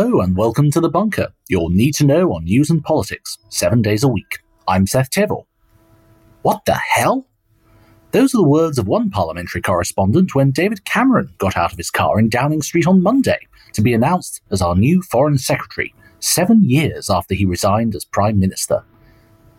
Hello and welcome to The Bunker, your need to know on news and politics, seven days a week. I'm Seth Thevoz. What the hell? Those are the words of one parliamentary correspondent when David Cameron got out of his car in Downing Street on Monday to be announced as our new Foreign Secretary, seven years after he resigned as Prime Minister.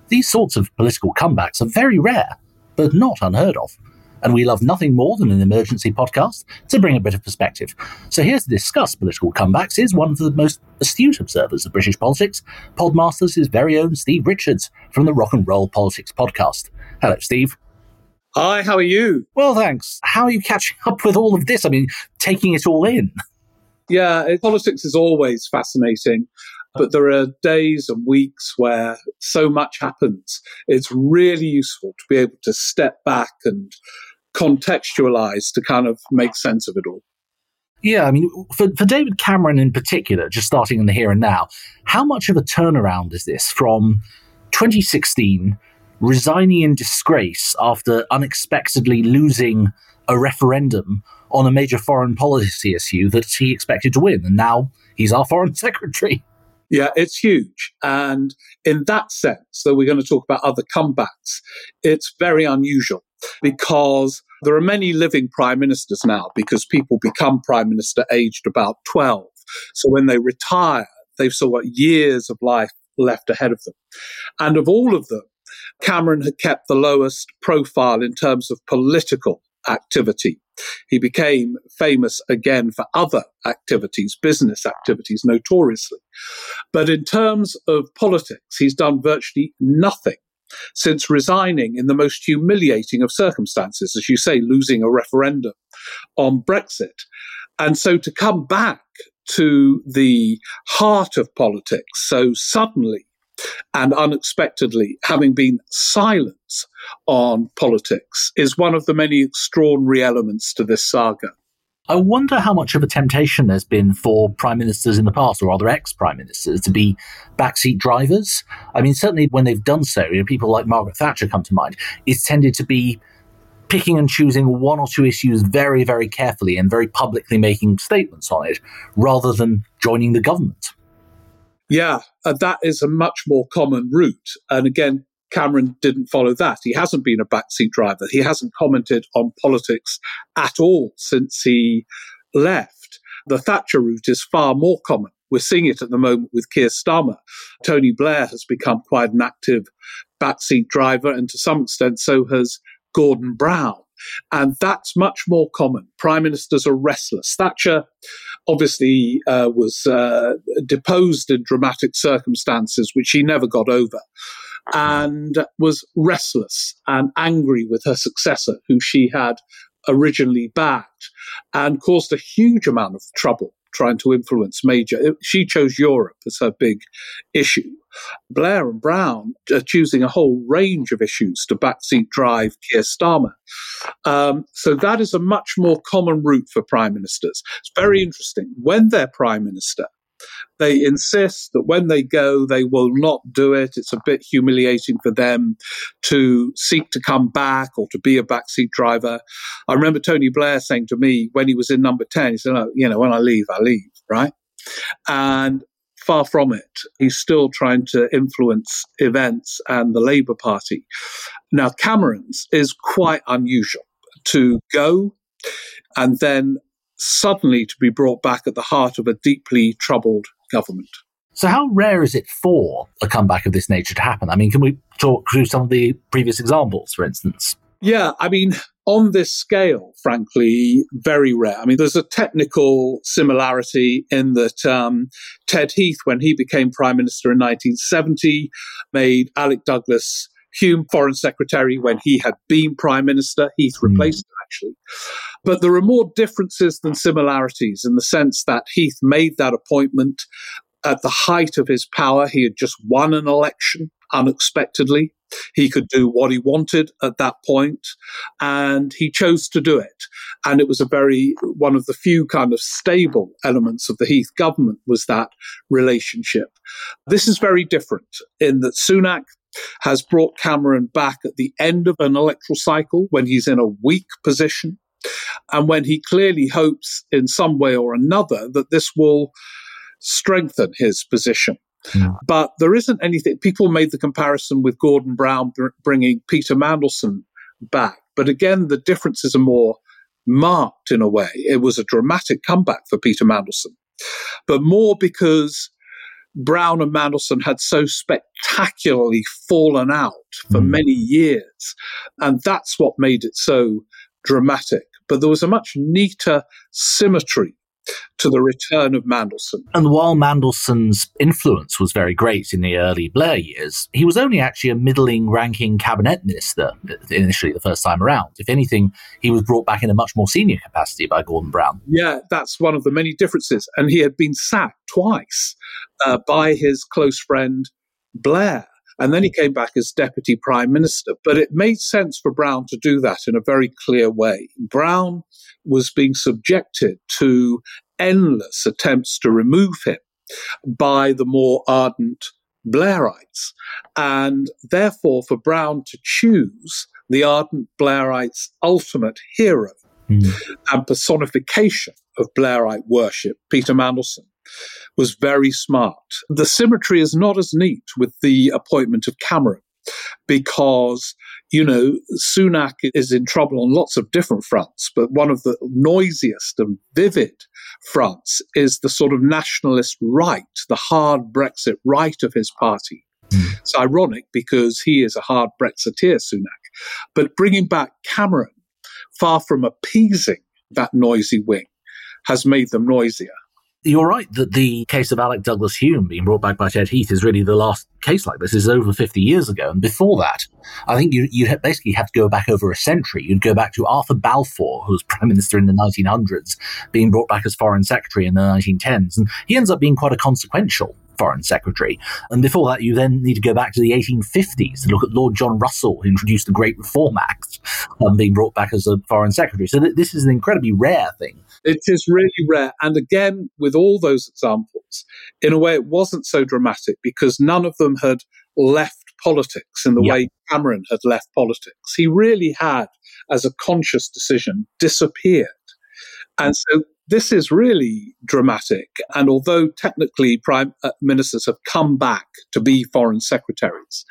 These sorts of political comebacks are very rare, but not unheard of and we love nothing more than an emergency podcast to bring a bit of perspective. So here to discuss political comebacks is one of the most astute observers of British politics, Podmasters' his very own Steve Richards from the Rock and Roll Politics podcast. Hello, Steve. Hi, how are you? Well, thanks. How are you catching up with all of this? I mean, taking it all in. Yeah, it, politics is always fascinating but there are days and weeks where so much happens. It's really useful to be able to step back and contextualize to kind of make sense of it all. Yeah, I mean, for, for David Cameron in particular, just starting in the here and now, how much of a turnaround is this from 2016 resigning in disgrace after unexpectedly losing a referendum on a major foreign policy issue that he expected to win, and now he's our foreign secretary? Yeah, it's huge. And in that sense, though we're going to talk about other comebacks, it's very unusual because there are many living prime ministers now because people become prime minister aged about 12. So when they retire, they've still got years of life left ahead of them. And of all of them, Cameron had kept the lowest profile in terms of political activity. He became famous again for other activities, business activities, notoriously. But in terms of politics, he's done virtually nothing since resigning in the most humiliating of circumstances, as you say, losing a referendum on Brexit. And so to come back to the heart of politics so suddenly and unexpectedly having been silent on politics is one of the many extraordinary elements to this saga. I wonder how much of a temptation there's been for prime ministers in the past, or other ex prime ministers, to be backseat drivers. I mean, certainly when they've done so, you know, people like Margaret Thatcher come to mind, it's tended to be picking and choosing one or two issues very, very carefully and very publicly making statements on it, rather than joining the government. Yeah, uh, that is a much more common route. And again, Cameron didn't follow that. He hasn't been a backseat driver. He hasn't commented on politics at all since he left. The Thatcher route is far more common. We're seeing it at the moment with Keir Starmer. Tony Blair has become quite an active backseat driver, and to some extent, so has Gordon Brown. And that's much more common. Prime ministers are restless. Thatcher obviously uh, was uh, deposed in dramatic circumstances, which she never got over and was restless and angry with her successor, who she had originally backed, and caused a huge amount of trouble trying to influence Major. She chose Europe as her big issue. Blair and Brown are choosing a whole range of issues to backseat drive Keir Starmer. Um, so that is a much more common route for prime ministers. It's very interesting. When they're prime minister, they insist that when they go, they will not do it. It's a bit humiliating for them to seek to come back or to be a backseat driver. I remember Tony Blair saying to me when he was in number 10, he said, oh, you know, when I leave, I leave, right? And far from it. He's still trying to influence events and the Labour Party. Now, Cameron's is quite unusual to go and then suddenly to be brought back at the heart of a deeply troubled government. So, how rare is it for a comeback of this nature to happen? I mean, can we talk through some of the previous examples, for instance? Yeah, I mean, on this scale, frankly, very rare. I mean, there's a technical similarity in that um, Ted Heath, when he became prime minister in 1970, made Alec Douglas Home foreign secretary when he had been prime minister. Heath hmm. replaced mm. Actually. But there are more differences than similarities in the sense that Heath made that appointment at the height of his power. He had just won an election unexpectedly. He could do what he wanted at that point, and he chose to do it. And it was a very, one of the few kind of stable elements of the Heath government was that relationship. This is very different in that Sunak has brought Cameron back at the end of an electoral cycle when he's in a weak position and when he clearly hopes in some way or another that this will strengthen his position. Mm. But there isn't anything. People made the comparison with Gordon Brown br- bringing Peter Mandelson back. But again, the differences are more marked in a way. It was a dramatic comeback for Peter Mandelson, but more because Brown and Mandelson had so spectacularly fallen out for mm. many years. And that's what made it so dramatic. But there was a much neater symmetry to the return of Mandelson. And while Mandelson's influence was very great in the early Blair years, he was only actually a middling ranking cabinet minister initially the first time around. If anything, he was brought back in a much more senior capacity by Gordon Brown. Yeah, that's one of the many differences. And he had been sacked twice uh, by his close friend Blair. And then he came back as deputy prime minister. But it made sense for Brown to do that in a very clear way. Brown was being subjected to endless attempts to remove him by the more ardent Blairites. And therefore, for Brown to choose the ardent Blairites' ultimate hero mm. and personification of Blairite worship, Peter Mandelson, was very smart. The symmetry is not as neat with the appointment of Cameron because, you know, Sunak is in trouble on lots of different fronts, but one of the noisiest and vivid fronts is the sort of nationalist right, the hard Brexit right of his party. Mm. It's ironic because he is a hard Brexiteer, Sunak. But bringing back Cameron, far from appeasing that noisy wing, has made them noisier. You're right that the case of Alec Douglas Home being brought back by Ted Heath is really the last case like this. Is over 50 years ago. And before that, I think you, you basically have to go back over a century. You'd go back to Arthur Balfour, who was prime minister in the 1900s, being brought back as foreign secretary in the 1910s. And he ends up being quite a consequential foreign secretary. And before that, you then need to go back to the 1850s to look at Lord John Russell, who introduced the Great Reform Act, um, being brought back as a foreign secretary. So th- this is an incredibly rare thing. It is really rare. And again, with all those examples, in a way, it wasn't so dramatic because none of them had left politics in the yep. way Cameron had left politics. He really had, as a conscious decision, disappeared. And so this is really dramatic. And although technically prime uh, ministers have come back to be foreign secretaries,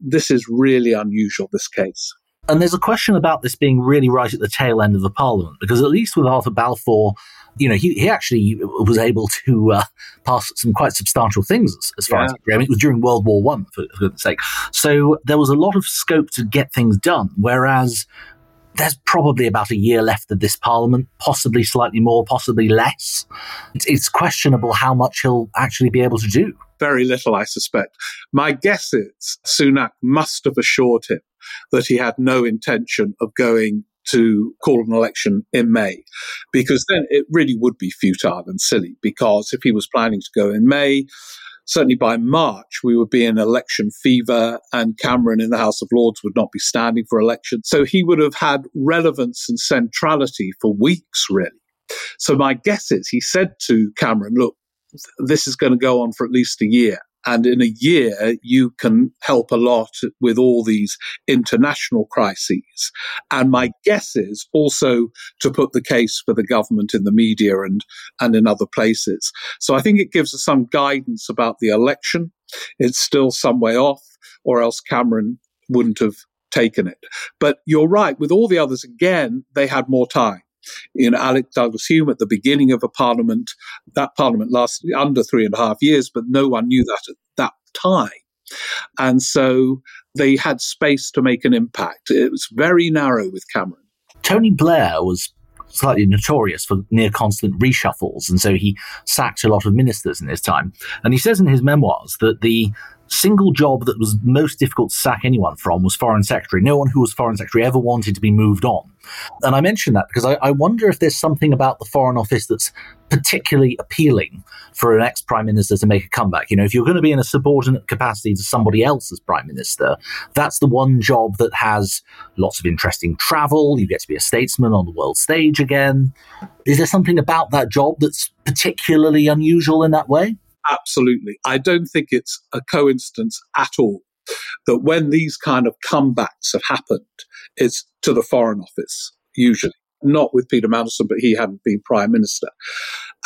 this is really unusual, this case. And there's a question about this being really right at the tail end of the parliament, because at least with Arthur Balfour, you know, he, he actually was able to uh, pass some quite substantial things as, as far yeah. as I mean, it was during World War One, for, for goodness sake. So there was a lot of scope to get things done. Whereas there's probably about a year left of this parliament, possibly slightly more, possibly less. It's, it's, questionable how much he'll actually be able to do. Very little, I suspect. My guess is Sunak must have assured him that he had no intention of going to call an election in May, because then it really would be futile and silly. Because if he was planning to go in May, certainly by March, we would be in election fever and Cameron in the House of Lords would not be standing for election. So he would have had relevance and centrality for weeks, really. So my guess is he said to Cameron, look, this is going to go on for at least a year. And in a year, you can help a lot with all these international crises. And my guess is also to put the case for the government in the media and, and in other places. So I think it gives us some guidance about the election. It's still some way off, or else Cameron wouldn't have taken it. But you're right, with all the others, again, they had more time in Alec Douglas Home at the beginning of a parliament. That parliament lasted under three and a half years, but no one knew that at that time. And so they had space to make an impact. It was very narrow with Cameron. Tony Blair was slightly notorious for near constant reshuffles, and so he sacked a lot of ministers in his time. And he says in his memoirs that the single job that was most difficult to sack anyone from was foreign secretary. No one who was foreign secretary ever wanted to be moved on. And I mention that because I, I wonder if there's something about the foreign office that's particularly appealing for an ex prime minister to make a comeback. You know, if you're going to be in a subordinate capacity to somebody else as prime minister, that's the one job that has lots of interesting travel. You get to be a statesman on the world stage again. Is there something about that job that's particularly unusual in that way? Absolutely. I don't think it's a coincidence at all that when these kind of comebacks have happened, it's to the Foreign Office, usually. not with Peter Mandelson, but he hadn't been prime minister.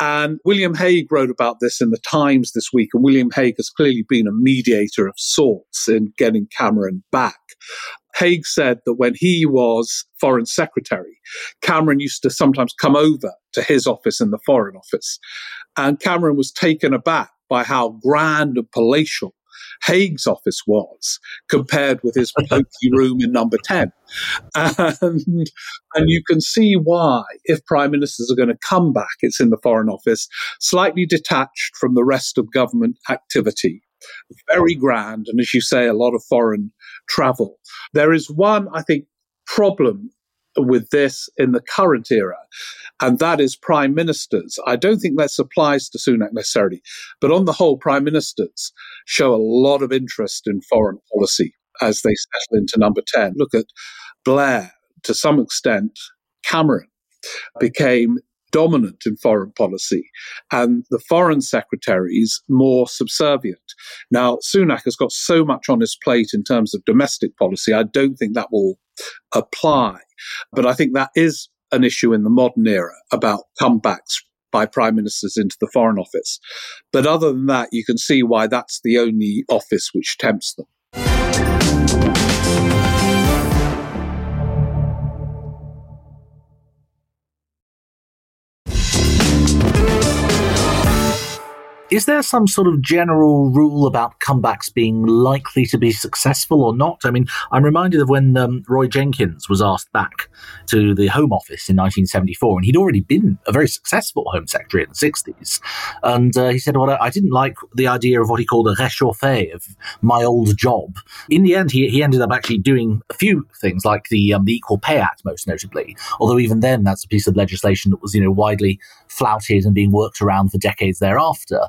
And William Hague wrote about this in the Times this week, and William Hague has clearly been a mediator of sorts in getting Cameron back. Hague said that when he was foreign secretary, Cameron used to sometimes come over to his office in the foreign office. And Cameron was taken aback by how grand and palatial Hague's office was compared with his pokey room in number 10. And, and you can see why, if prime ministers are going to come back, it's in the Foreign Office, slightly detached from the rest of government activity. Very grand, and as you say, a lot of foreign travel. There is one, I think, problem with this in the current era, and that is prime ministers. I don't think that applies to Sunak necessarily, but on the whole, prime ministers show a lot of interest in foreign policy as they settle into number 10. Look at Blair, to some extent, Cameron became dominant in foreign policy and the foreign secretaries more subservient. Now, Sunak has got so much on his plate in terms of domestic policy, I don't think that will apply. But I think that is an issue in the modern era about comebacks by prime ministers into the foreign office. But other than that, you can see why that's the only office which tempts them. Is there some sort of general rule about comebacks being likely to be successful or not? I mean, I'm reminded of when um, Roy Jenkins was asked back to the Home Office in 1974, and he'd already been a very successful Home Secretary in the 60s. And uh, he said, Well, I didn't like the idea of what he called a réchauffé of my old job. In the end, he, he ended up actually doing a few things, like the, um, the Equal Pay Act, most notably. Although even then, that's a piece of legislation that was, you know, widely flouted and being worked around for decades thereafter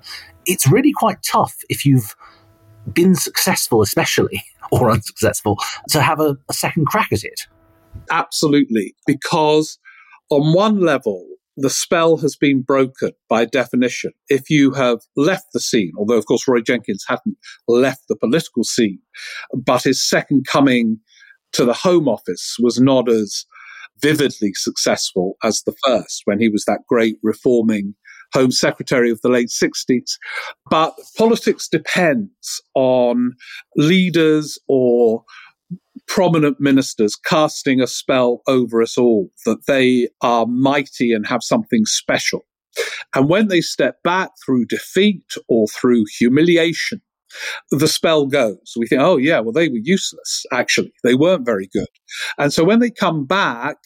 it's really quite tough if you've been successful, especially or unsuccessful, to have a, a second crack at it. Absolutely. Because on one level, the spell has been broken by definition. If you have left the scene, although of course Roy Jenkins hadn't left the political scene, but his second coming to the Home Office was not as vividly successful as the first when he was that great reforming Home Secretary of the late 60s. But politics depends on leaders or prominent ministers casting a spell over us all that they are mighty and have something special. And when they step back through defeat or through humiliation, the spell goes. We think, oh, yeah, well, they were useless, actually. They weren't very good. And so when they come back,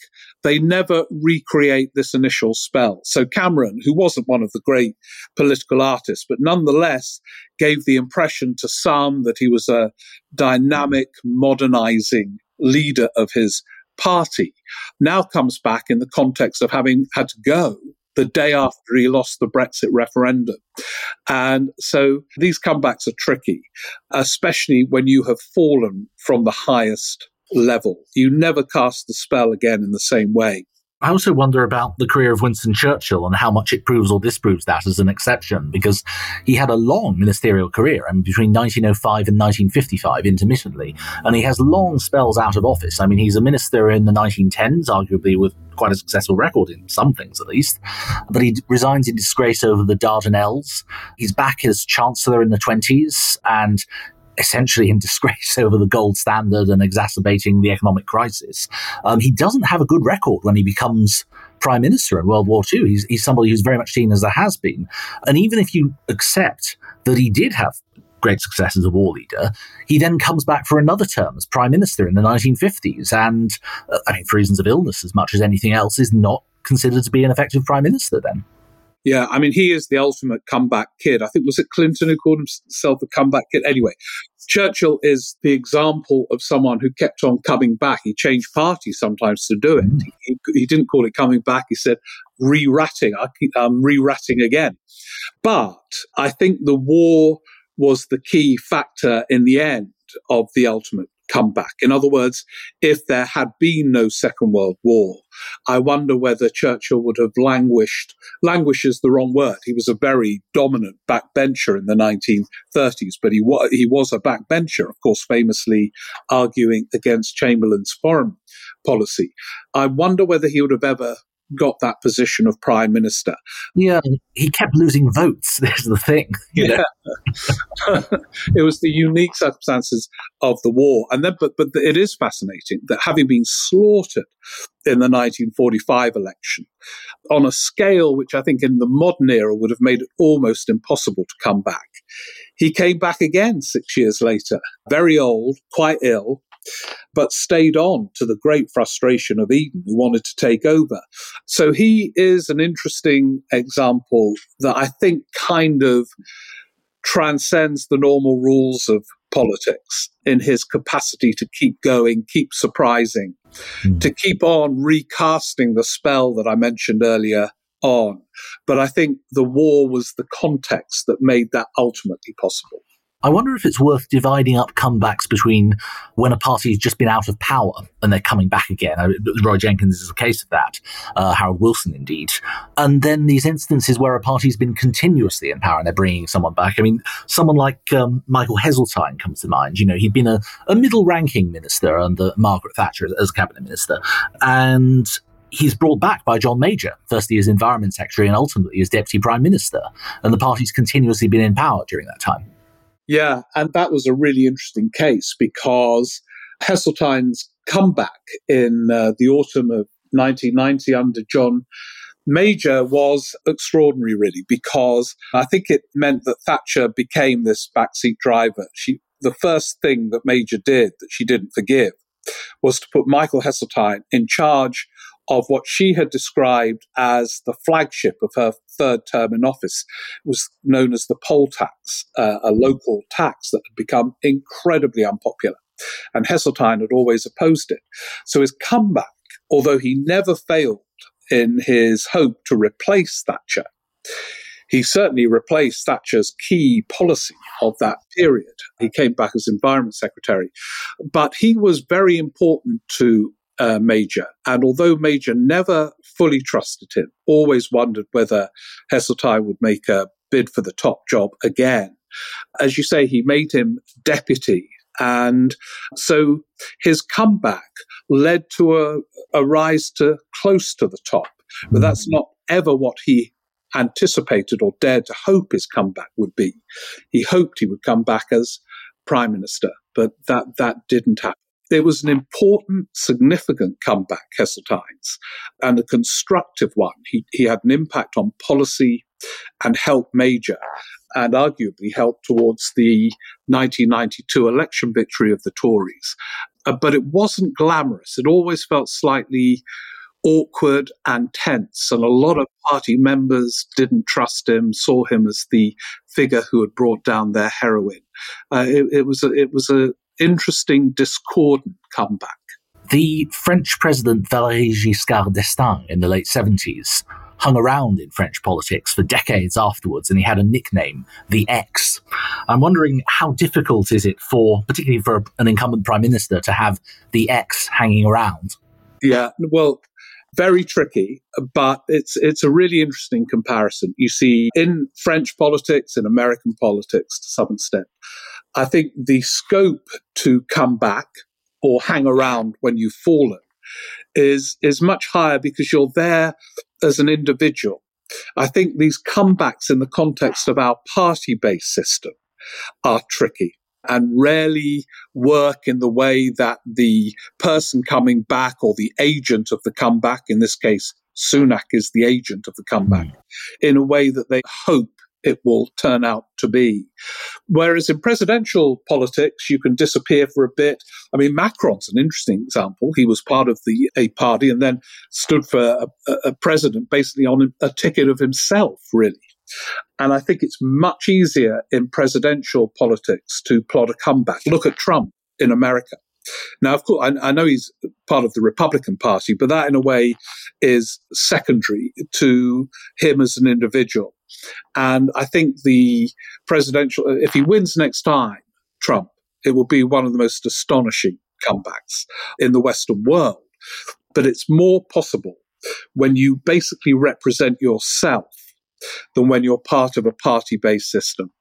they never recreate this initial spell. So Cameron, who wasn't one of the great political artists, but nonetheless gave the impression to some that he was a dynamic, modernizing leader of his party, now comes back in the context of having had to go the day after he lost the Brexit referendum. And so these comebacks are tricky, especially when you have fallen from the highest level. You never cast the spell again in the same way. I also wonder about the career of Winston Churchill and how much it proves or disproves that as an exception, because he had a long ministerial career, I mean, between 1905 and 1955, intermittently, and he has long spells out of office. I mean, he's a minister in the 1910s, arguably with quite a successful record in some things at least, but he resigns in disgrace over the Dardanelles. He's back as Chancellor in the 20s, and essentially in disgrace over the gold standard and exacerbating the economic crisis. Um, he doesn't have a good record when he becomes prime minister in World War II. He's, he's somebody who's very much seen as a has been. And even if you accept that he did have great success as a war leader, he then comes back for another term as prime minister in the 1950s. And, uh, I mean, for reasons of illness as much as anything else, is not considered to be an effective prime minister then. Yeah, I mean, he is the ultimate comeback kid. I think was it Clinton who called himself the comeback kid. Anyway, Churchill is the example of someone who kept on coming back. He changed parties sometimes to do it. Mm. He, he, didn't call it coming back. He said re-ratting. I am re-ratting again. But I think the war was the key factor in the end of the ultimate comeback. In other words, if there had been no Second World War, I wonder whether Churchill would have languished. Languish is the wrong word. He was a very dominant backbencher in the 1930s, but he, wa- he was a backbencher, of course, famously arguing against Chamberlain's foreign policy. I wonder whether he would have ever got that position of prime minister. Yeah, he kept losing votes. This is the thing. Yeah. it was the unique circumstances of the war. And then, but, but it is fascinating that having been slaughtered in the 1945 election on a scale which I think in the modern era would have made it almost impossible to come back, he came back again six years later, very old, quite ill, but stayed on to the great frustration of Eden, who wanted to take over. So he is an interesting example that I think kind of transcends the normal rules of politics in his capacity to keep going, keep surprising, mm. to keep on recasting the spell that I mentioned earlier on. But I think the war was the context that made that ultimately possible. I wonder if it's worth dividing up comebacks between when a party's just been out of power and they're coming back again. Roy Jenkins is a case of that, uh, Harold Wilson indeed. And then these instances where a party's been continuously in power and they're bringing someone back. I mean, someone like um, Michael Heseltine comes to mind. You know, he'd been a, a middle ranking minister under Margaret Thatcher as cabinet minister. And he's brought back by John Major, firstly as environment secretary and ultimately as deputy prime minister. And the party's continuously been in power during that time. Yeah, and that was a really interesting case because Heseltine's comeback in uh, the autumn of 1990 under John Major was extraordinary, really, because I think it meant that Thatcher became this backseat driver. She, the first thing that Major did that she didn't forgive was to put Michael Heseltine in charge of what she had described as the flagship of her third term in office was known as the poll tax, uh, a local tax that had become incredibly unpopular. And Heseltine had always opposed it. So his comeback, although he never failed in his hope to replace Thatcher, he certainly replaced Thatcher's key policy of that period. He came back as Environment Secretary. But he was very important to uh, Major. And although Major never fully trusted him, always wondered whether Heseltine would make a bid for the top job again. As you say, he made him deputy. And so his comeback led to a, a rise to close to the top. But that's not ever what he anticipated or dared to hope his comeback would be. He hoped he would come back as prime minister, but that, that didn't happen. It was an important, significant comeback, Heseltine's, and a constructive one. He, he had an impact on policy and helped Major, and arguably helped towards the 1992 election victory of the Tories. Uh, but it wasn't glamorous. It always felt slightly awkward and tense, and a lot of party members didn't trust him, saw him as the figure who had brought down their heroine. Uh, it, it, was a, it was a interesting, discordant comeback. The French president Valéry Giscard d'Estaing in the late 70s hung around in French politics for decades afterwards, and he had a nickname, the X. I'm wondering how difficult is it for, particularly for an incumbent prime minister, to have the X hanging around? Yeah, well, very tricky, but it's it's a really interesting comparison. You see, in French politics, in American politics to some extent, I think the scope to come back or hang around when you've fallen is is much higher because you're there as an individual. I think these comebacks in the context of our party based system are tricky and rarely work in the way that the person coming back or the agent of the comeback, in this case, Sunak is the agent of the comeback, hmm. in a way that they hope it will turn out to be. Whereas in presidential politics, you can disappear for a bit. I mean, Macron's an interesting example. He was part of the a party and then stood for a, a president basically on a ticket of himself, really. And I think it's much easier in presidential politics to plot a comeback. Look at Trump in America. Now, of course, I, I, know he's part of the Republican Party, but that in a way is secondary to him as an individual. And I think the presidential, uh, if he wins next time, Trump, it will be one of the most astonishing comebacks in the Western world. But it's more possible when you basically represent yourself than when you're part of a party based system.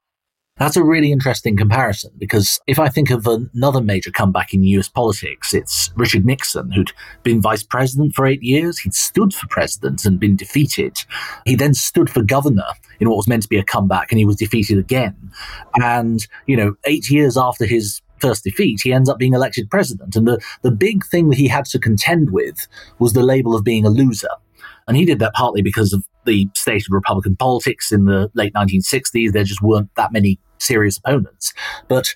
That's a really interesting comparison because if I think of another major comeback in US politics, it's Richard Nixon, who'd been vice president for eight years. He'd stood for president and been defeated. He then stood for governor in what was meant to be a comeback and he was defeated again. And, you know, eight years after his first defeat, he ends up being elected president. And the, the big thing that he had to contend with was the label of being a loser. And he did that partly because of the state of Republican politics in the late 1960s. There just weren't that many serious opponents. But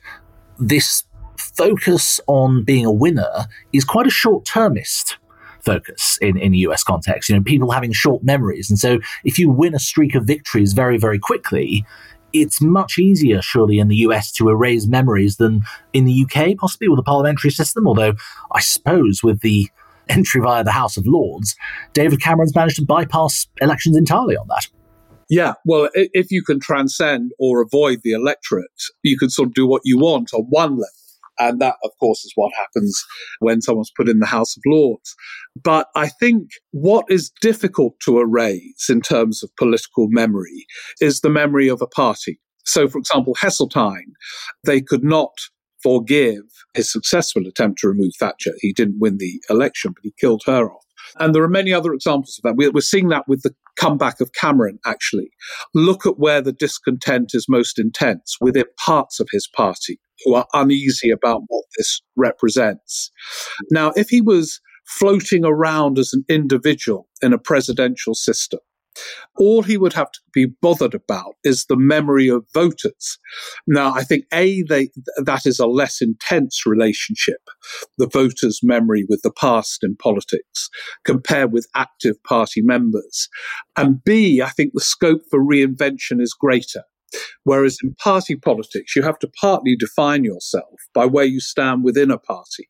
this focus on being a winner is quite a short termist focus in, in the US context. You know, people having short memories. And so if you win a streak of victories very, very quickly, it's much easier, surely, in the US to erase memories than in the UK, possibly with the parliamentary system. Although I suppose with the entry via the House of Lords, David Cameron's managed to bypass elections entirely on that. Yeah, well, if you can transcend or avoid the electorate, you can sort of do what you want on one level. And that, of course, is what happens when someone's put in the House of Lords. But I think what is difficult to erase in terms of political memory is the memory of a party. So, for example, Heseltine, they could not forgive his successful attempt to remove Thatcher. He didn't win the election, but he killed her off. And there are many other examples of that. We're seeing that with the comeback of Cameron, actually. Look at where the discontent is most intense within parts of his party who are uneasy about what this represents. Now, if he was floating around as an individual in a presidential system, all he would have to be bothered about is the memory of voters. Now, I think A, they, that is a less intense relationship, the voters' memory with the past in politics, compared with active party members. And B, I think the scope for reinvention is greater. Whereas in party politics, you have to partly define yourself by where you stand within a party.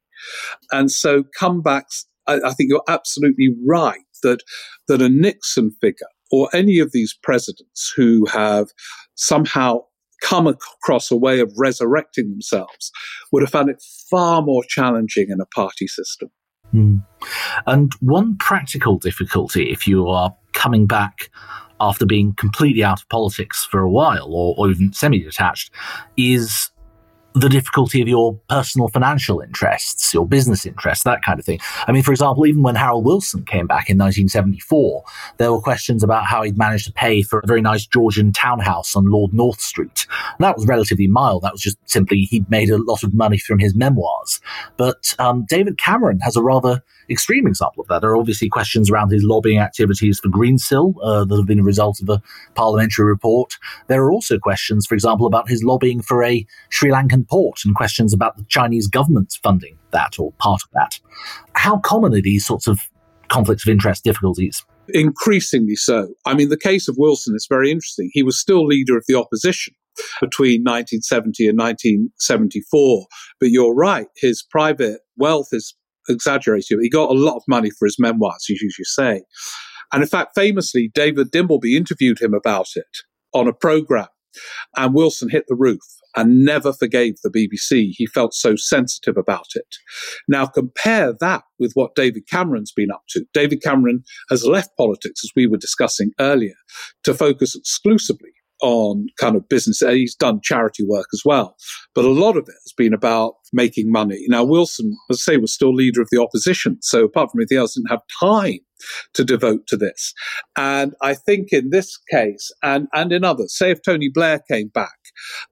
And so comebacks, I, I think you're absolutely right that, that a Nixon figure or any of these presidents who have somehow come across a way of resurrecting themselves would have found it far more challenging in a party system. Mm. And one practical difficulty, if you are coming back after being completely out of politics for a while or, or even semi detached, is the difficulty of your personal financial interests, your business interests, that kind of thing. I mean, for example, even when Harold Wilson came back in 1974, there were questions about how he'd managed to pay for a very nice Georgian townhouse on Lord North Street. And that was relatively mild. That was just simply he'd made a lot of money from his memoirs. But um, David Cameron has a rather extreme example of that. There are obviously questions around his lobbying activities for Greensill uh, that have been a result of a parliamentary report. There are also questions, for example, about his lobbying for a Sri Lankan port and questions about the Chinese government funding that or part of that. How common are these sorts of conflicts of interest difficulties? Increasingly so. I mean, the case of Wilson is very interesting. He was still leader of the opposition between 1970 and 1974. But you're right, his private wealth exaggerated. He got a lot of money for his memoirs, as you say. And in fact, famously, David Dimbleby interviewed him about it on a program. And Wilson hit the roof and never forgave the BBC. He felt so sensitive about it. Now compare that with what David Cameron's been up to. David Cameron has left politics, as we were discussing earlier, to focus exclusively on kind of business. He's done charity work as well, but a lot of it has been about making money. Now, Wilson, as I say, was still leader of the opposition. So apart from anything else, didn't have time to devote to this. And I think in this case and, and in others, say if Tony Blair came back,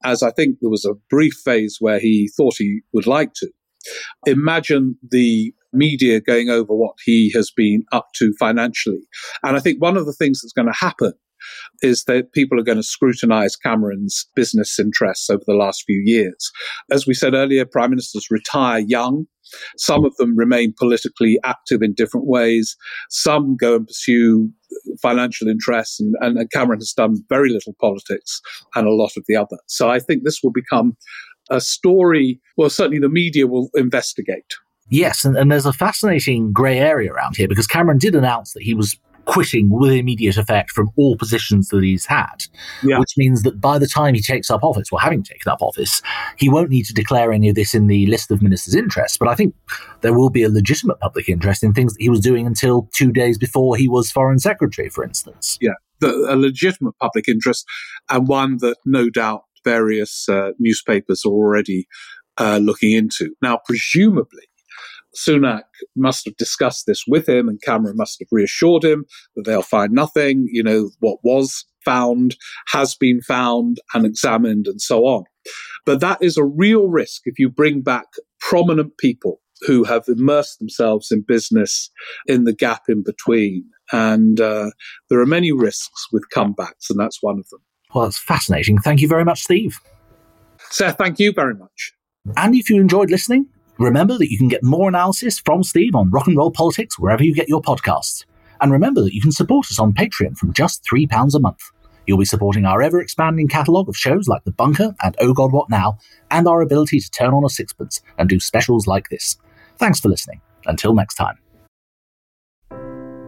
as I think there was a brief phase where he thought he would like to, imagine the media going over what he has been up to financially. And I think one of the things that's going to happen is that people are going to scrutinize Cameron's business interests over the last few years. As we said earlier, prime ministers retire young. Some of them remain politically active in different ways. Some go and pursue financial interests, and, and, Cameron has done very little politics and a lot of the other. So I think this will become a story, well, certainly the media will investigate. Yes, and, and there's a fascinating grey area around here because Cameron did announce that he was quitting with immediate effect from all positions that he's had, yeah. which means that by the time he takes up office, or having taken up office, he won't need to declare any of this in the list of ministers' interests. But I think there will be a legitimate public interest in things that he was doing until two days before he was foreign secretary, for instance. Yeah. The, a legitimate public interest and one that no doubt various uh, newspapers are already uh, looking into. Now, presumably, Sunak must have discussed this with him, and Cameron must have reassured him that they'll find nothing. You know, what was found has been found and examined, and so on. But that is a real risk if you bring back prominent people who have immersed themselves in business in the gap in between. And uh, there are many risks with comebacks, and that's one of them. Well, that's fascinating. Thank you very much, Steve. Seth, thank you very much. And if you enjoyed listening, remember that you can get more analysis from Steve on rock and roll politics wherever you get your podcasts. And remember that you can support us on Patreon from just £3 a month. You'll be supporting our ever expanding catalogue of shows like The Bunker and Oh God What Now, and our ability to turn on a sixpence and do specials like this. Thanks for listening. Until next time.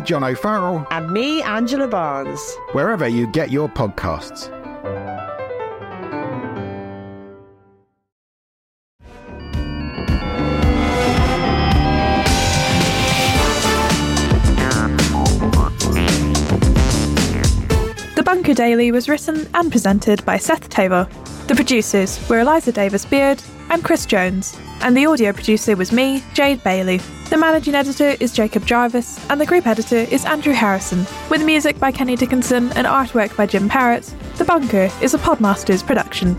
me, John O'Farrell. And me, Angela Barnes. Wherever you get your podcasts. The Bunker Daily was written and presented by Seth Thevoz. The producers were Eliza Davis Beard and Chris Jones, and the audio producer was me, Jade Bailey. The managing editor is Jacob Jarvis, and the group editor is Andrew Harrison, with music by Kenny Dickinson and artwork by Jim Parrott. The Bunker is a Podmasters production.